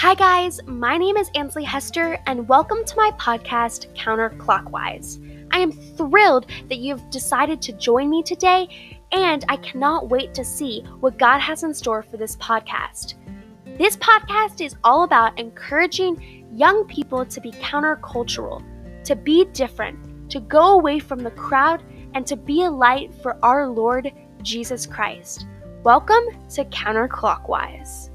Hi, guys. My name is Ansley Hester, and welcome to my podcast, Counterclockwise. I am thrilled that you've decided to join me today, and I cannot wait to see what God has in store for this podcast. This podcast is all about encouraging young people to be countercultural, to be different, to go away from the crowd, and to be a light for our Lord Jesus Christ. Welcome to Counterclockwise.